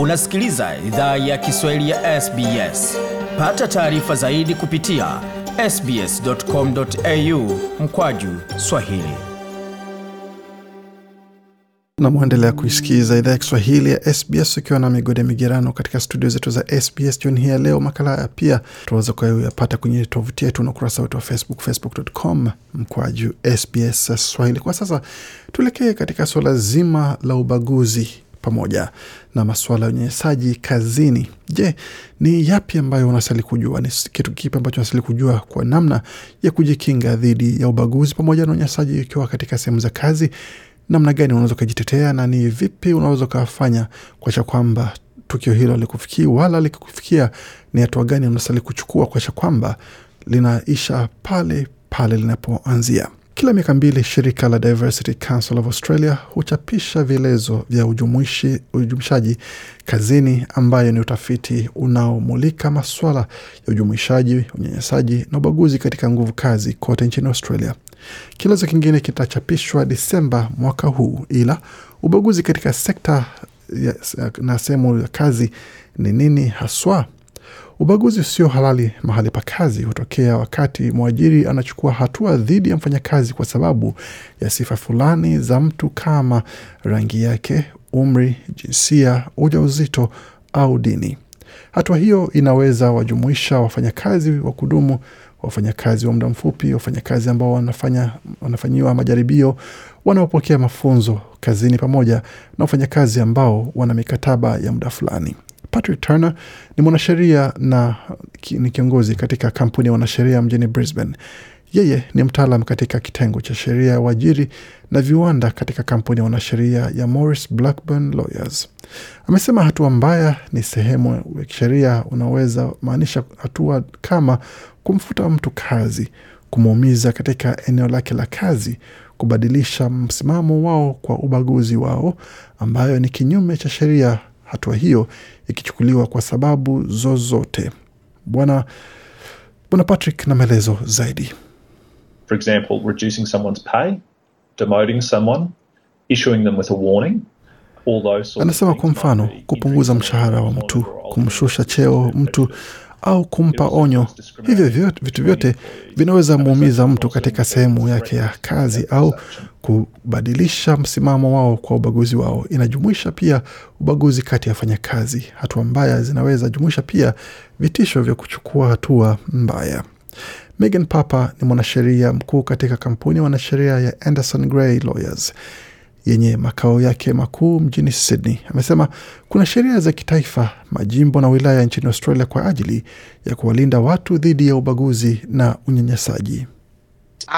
Unasikiliza idhaa ya Kiswahili ya SBS. Pata taarifa zaidi kupitia sbs.com.au mkwaju swahili. na mwendelea idhaa ya Kiswahili ya SBS ukiwa na migode migerano katika studio zetu za SBS jioni hii ya leo. Makala haya pia tunaweza kuyapata kwenye tovuti yetu na ukurasa wetu wa Facebook, facebook.com mkwaju SBS Swahili. Kwa sasa tuelekee katika suala zima la ubaguzi pamoja na masuala ya unyanyasaji kazini. Je, ni yapi ambayo unastahili kujua? Ni kitu kipi ambacho unastahili kujua kwa namna ya kujikinga dhidi ya ubaguzi pamoja na unyanyasaji ukiwa katika sehemu za kazi? namna gani unaweza ukajitetea na ni vipi unaweza ukafanya kuakisha kwamba tukio hilo likufikii wala likufikia, ni hatua gani unastahili kuchukua kuakisha kwamba linaisha pale pale linapoanzia. Kila miaka mbili shirika la Diversity Council of Australia huchapisha vielezo vya ujumuishi, ujumuishaji kazini ambayo ni utafiti unaomulika maswala ya ujumuishaji, unyanyasaji na ubaguzi katika nguvu kazi kote nchini Australia. Kielezo kingine kitachapishwa Disemba mwaka huu, ila ubaguzi katika sekta na sehemu ya kazi ni nini haswa? Ubaguzi usio halali mahali pa kazi hutokea wakati mwajiri anachukua hatua dhidi ya mfanyakazi kwa sababu ya sifa fulani za mtu kama rangi yake, umri, jinsia, ujauzito au dini. Hatua hiyo inaweza wajumuisha wafanyakazi wa kudumu, wafanyakazi wa muda mfupi, wafanyakazi ambao wanafanya, wanafanyiwa majaribio, wanaopokea mafunzo kazini, pamoja na wafanyakazi ambao wana mikataba ya muda fulani. Patrick Turner ni mwanasheria na ki, ni kiongozi katika kampuni ya wanasheria mjini Brisbane. Yeye ni mtaalam katika kitengo cha sheria ya uajiri na viwanda katika kampuni ya wanasheria ya Morris Blackburn Lawyers. Amesema hatua mbaya ni sehemu ya kisheria unaweza maanisha hatua kama kumfuta mtu kazi, kumuumiza katika eneo lake la kazi, kubadilisha msimamo wao kwa ubaguzi wao, ambayo ni kinyume cha sheria hatua hiyo ikichukuliwa kwa sababu zozote. Bwana Bwana Patrick na maelezo zaidi. For example, reducing someone's pay, demoting someone, issuing them with a warning. All those sorts of Anasema kwa mfano, kupunguza mshahara wa mtu, kumshusha cheo mtu. Au kumpa onyo. Hivyo vitu vyote vinaweza muumiza mtu katika sehemu yake ya kazi au kubadilisha msimamo wao kwa ubaguzi wao. Inajumuisha pia ubaguzi kati ya wafanyakazi. Hatua mbaya zinaweza jumuisha pia vitisho vya kuchukua hatua mbaya. Megan Papa ni mwanasheria mkuu katika kampuni ya wanasheria ya Anderson Gray Lawyers yenye makao yake makuu mjini Sydney. Amesema kuna sheria za kitaifa, majimbo na wilaya nchini Australia kwa ajili ya kuwalinda watu dhidi ya ubaguzi na unyanyasaji.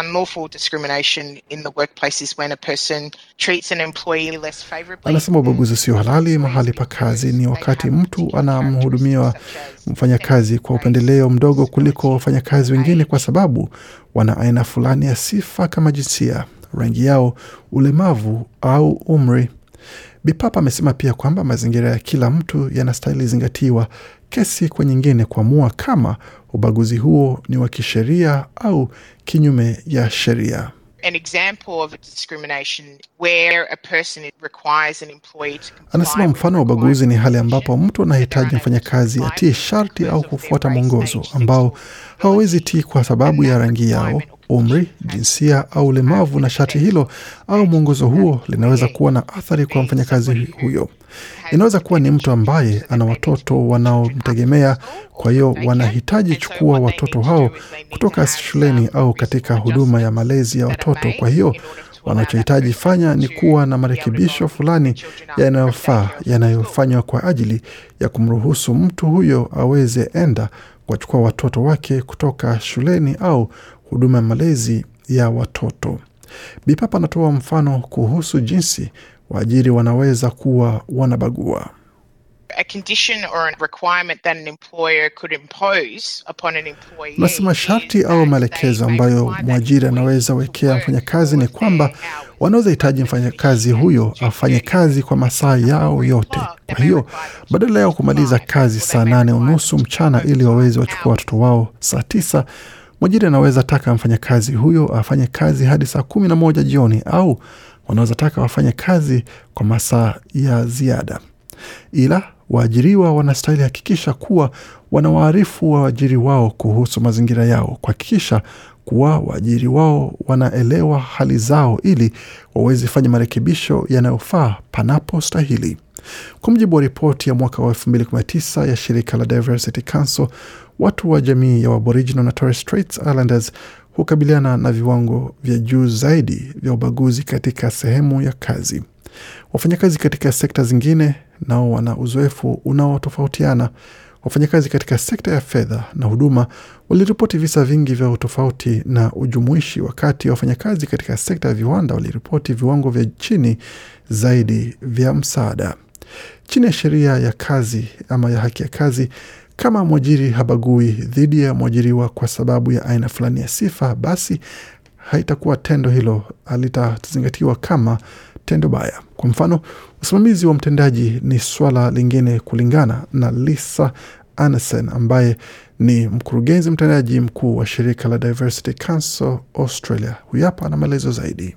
unlawful discrimination in the workplace is when a person treats an employee less favorably. Anasema ubaguzi usio halali mahali pa kazi ni wakati mtu anamhudumiwa mfanyakazi kwa upendeleo mdogo kuliko wafanyakazi wengine kwa sababu wana aina fulani ya sifa kama jinsia, rangi yao, ulemavu au umri. Bipapa amesema pia kwamba mazingira ya kila mtu yanastahili zingatiwa kesi kwa nyingine kuamua kama ubaguzi huo ni wa kisheria au kinyume ya sheria. An example of discrimination where a person requires an employee to comply Anasema mfano wa ubaguzi ni hali ambapo mtu anahitaji mfanyakazi atie sharti au kufuata mwongozo ambao hawawezi tii kwa sababu ya rangi yao, umri, jinsia au ulemavu, na sharti hilo au mwongozo huo linaweza kuwa na athari kwa mfanyakazi huyo. Inaweza kuwa ni mtu ambaye ana watoto wanaomtegemea, kwa hiyo wanahitaji chukua watoto hao kutoka shuleni au katika huduma ya malezi ya watoto. Kwa hiyo wanachohitaji fanya ni kuwa na marekebisho fulani yanayofaa yanayofanywa kwa ajili ya kumruhusu mtu huyo aweze enda kuwachukua watoto wake kutoka shuleni au huduma ya malezi ya watoto. Bipapa anatoa mfano kuhusu jinsi waajiri wanaweza kuwa wanabagua. a condition or a requirement that an employer could impose upon an employee. Nasema sharti au maelekezo ambayo mwajiri anaweza wekea mfanyakazi ni kwamba wanaweza hitaji mfanyakazi huyo afanye kazi kwa masaa yao yote. Kwa hiyo badala yao kumaliza kazi saa nane unusu mchana ili waweze wachukua watoto wao saa tisa, mwajiri anaweza taka mfanyakazi huyo afanye kazi hadi saa kumi na moja jioni, au wanaweza taka wafanye kazi kwa masaa ya ziada ila waajiriwa wanastahili hakikisha kuwa wanawaarifu waajiri wao kuhusu mazingira yao, kuhakikisha kuwa waajiri wao wanaelewa hali zao ili waweze fanya marekebisho yanayofaa panapo stahili. Kwa mujibu wa ripoti ya mwaka wa 2019 ya shirika la Diversity Council, watu wa jamii ya Aboriginal na Torres Strait Islanders hukabiliana na viwango vya juu zaidi vya ubaguzi katika sehemu ya kazi. Wafanyakazi katika sekta zingine nao wana uzoefu unaotofautiana. Wafanyakazi katika sekta ya fedha na huduma waliripoti visa vingi vya utofauti na ujumuishi, wakati wafanyakazi katika sekta ya viwanda waliripoti viwango vya chini zaidi vya msaada. Chini ya sheria ya kazi ama ya haki ya kazi, kama mwajiri habagui dhidi ya mwajiriwa kwa sababu ya aina fulani ya sifa, basi haitakuwa tendo hilo halitazingatiwa kama tendo baya. Kwa mfano, usimamizi wa mtendaji ni swala lingine, kulingana na Lisa Anderson ambaye ni mkurugenzi mtendaji mkuu wa shirika la Diversity Council Australia. Huyu hapa na maelezo zaidi.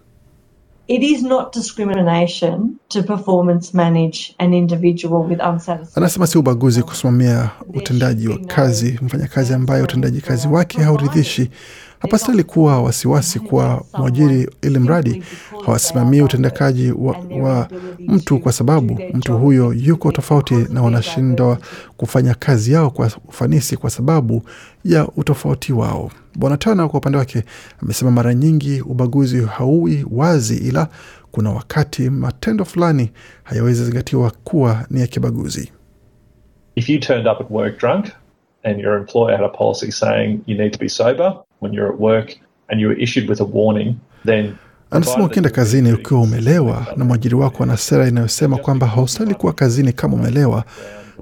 It is not discrimination to performance manage an individual with unsatisfactory. Anasema si ubaguzi kusimamia utendaji wa kazi mfanyakazi ambaye utendaji kazi wake hauridhishi. Hapastahili kuwa wasiwasi kwa mwajiri, ili mradi hawasimamii utendekaji wa, wa mtu kwa sababu mtu huyo yuko tofauti na wanashindwa kufanya kazi yao kwa ufanisi kwa sababu ya utofauti wao. Bwana Tana kwa upande wake amesema mara nyingi ubaguzi hauwi wazi, ila kuna wakati matendo fulani hayawezi zingatiwa kuwa ni ya kibaguzi. If you turned up at work drunk and your employer had a policy saying you need to be sober when you're at work and you were issued with a warning, then Anasema ukienda kazini ukiwa umelewa na mwajiri wako ana sera inayosema kwamba haustahili kuwa kazini kama umelewa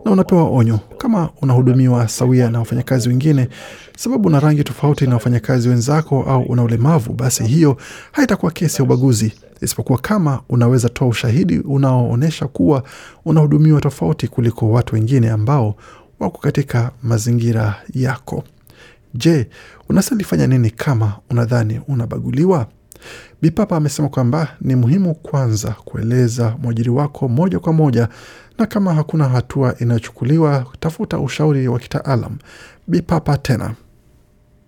na unapewa onyo kama unahudumiwa sawia na wafanyakazi wengine, sababu una rangi tofauti na wafanyakazi wenzako au una ulemavu, basi hiyo haitakuwa kesi ya ubaguzi, isipokuwa kama unaweza toa ushahidi unaoonyesha kuwa unahudumiwa tofauti kuliko watu wengine ambao wako katika mazingira yako. Je, unasalifanya nini kama unadhani unabaguliwa? Bipapa amesema kwamba ni muhimu kwanza kueleza mwajiri wako moja kwa moja, na kama hakuna hatua inayochukuliwa, tafuta ushauri wa kitaalam. Bipapa tena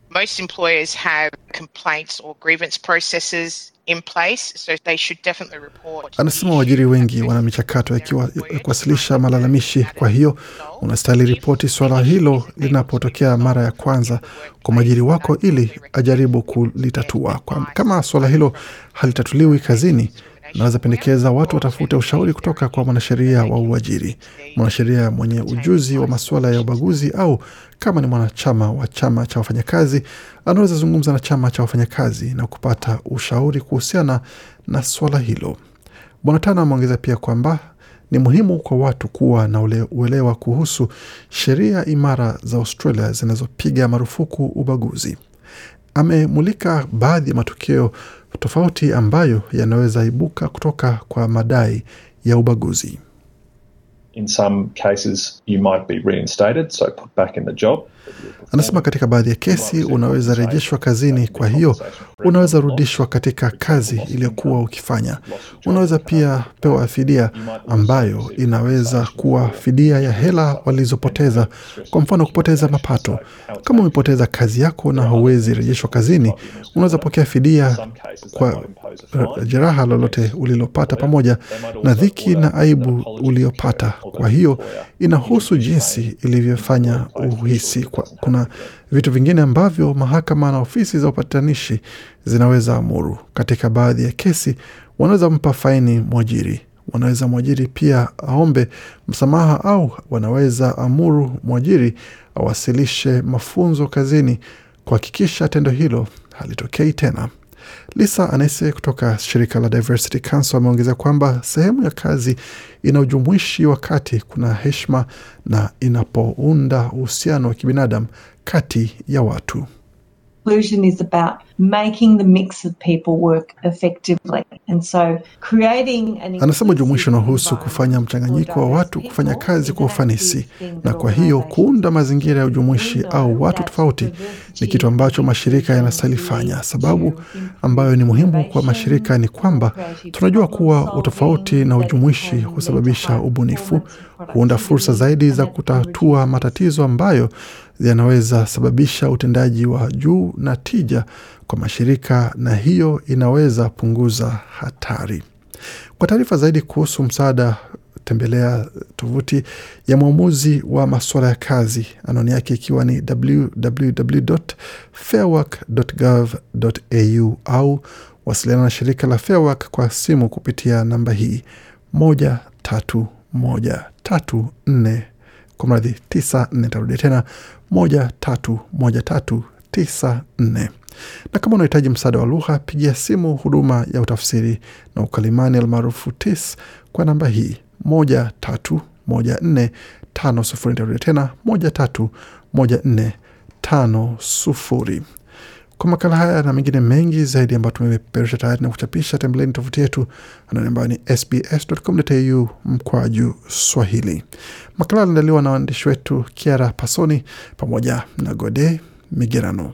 Most employers have complaints or grievance processes in place, so they should definitely report. Anasema waajiri wengi wana michakato ya kuwasilisha malalamishi. Kwa hiyo unastahili ripoti suala hilo linapotokea mara ya kwanza kwa mwajiri wako ili ajaribu kulitatua. Kama suala hilo halitatuliwi kazini, naweza pendekeza watu watafute ushauri kutoka kwa mwanasheria wa uajiri, mwanasheria mwenye ujuzi wa masuala ya ubaguzi, au kama ni mwanachama wa chama cha wafanyakazi, anaweza zungumza na chama cha wafanyakazi na kupata ushauri kuhusiana na swala hilo. Bwana Tana ameongeza pia kwamba ni muhimu kwa watu kuwa na ule uelewa kuhusu sheria imara za Australia zinazopiga marufuku ubaguzi. Amemulika baadhi ya matukio tofauti ambayo yanaweza ibuka kutoka kwa madai ya ubaguzi. Anasema katika baadhi ya kesi unaweza rejeshwa kazini, kwa hiyo unaweza rudishwa katika kazi iliyokuwa ukifanya. Unaweza pia pewa fidia ambayo inaweza kuwa fidia ya hela walizopoteza, kwa mfano kupoteza mapato. Kama umepoteza kazi yako na hauwezi rejeshwa kazini, unaweza pokea fidia kwa jeraha lolote ulilopata pamoja na dhiki na aibu uliopata. Kwa hiyo inahusu jinsi ilivyofanya uhisi. Kuna vitu vingine ambavyo mahakama na ofisi za upatanishi zinaweza amuru. Katika baadhi ya kesi, wanaweza mpa faini mwajiri, wanaweza mwajiri pia aombe msamaha, au wanaweza amuru mwajiri awasilishe mafunzo kazini kuhakikisha tendo hilo halitokei tena. Lisa Anese kutoka shirika la Diversity Council ameongeza kwamba sehemu ya kazi ina ujumuishi wakati kuna heshima na inapounda uhusiano wa kibinadamu kati ya watu. Inclusion is about making the mix of people work effectively. And so creating an Anasema ujumuishi unahusu kufanya mchanganyiko wa watu kufanya kazi kwa ufanisi, na kwa hiyo kuunda mazingira ya ujumuishi au watu tofauti ni kitu ambacho mashirika yanastahili fanya. Sababu ambayo ni muhimu kwa mashirika ni kwamba tunajua kuwa utofauti na ujumuishi husababisha ubunifu, huunda fursa zaidi za kutatua matatizo ambayo yanaweza sababisha utendaji wa juu na tija kwa mashirika, na hiyo inaweza punguza hatari. Kwa taarifa zaidi kuhusu msaada, tembelea tovuti ya mwamuzi wa masuala ya kazi, anwani yake ikiwa ni www.fairwork.gov.au au wasiliana na shirika la Fairwork kwa simu kupitia namba hii moja tatu moja tatu nne. Kwa mradhi tisa nne. Tarudia tena moja tatu moja tatu tisa nne na kama unahitaji msaada wa lugha pigia simu huduma ya utafsiri na ukalimani almaarufu TIS kwa namba hii moja. Kwa makala haya na mengine mengi zaidi ambayo tumepeperusha tayari na kuchapisha, tembeleni tovuti yetu anwani ambayo ni sbs.com.au mkwaju Swahili. Makala aliandaliwa na waandishi wetu Kiara Pasoni pamoja na Gode Migerano.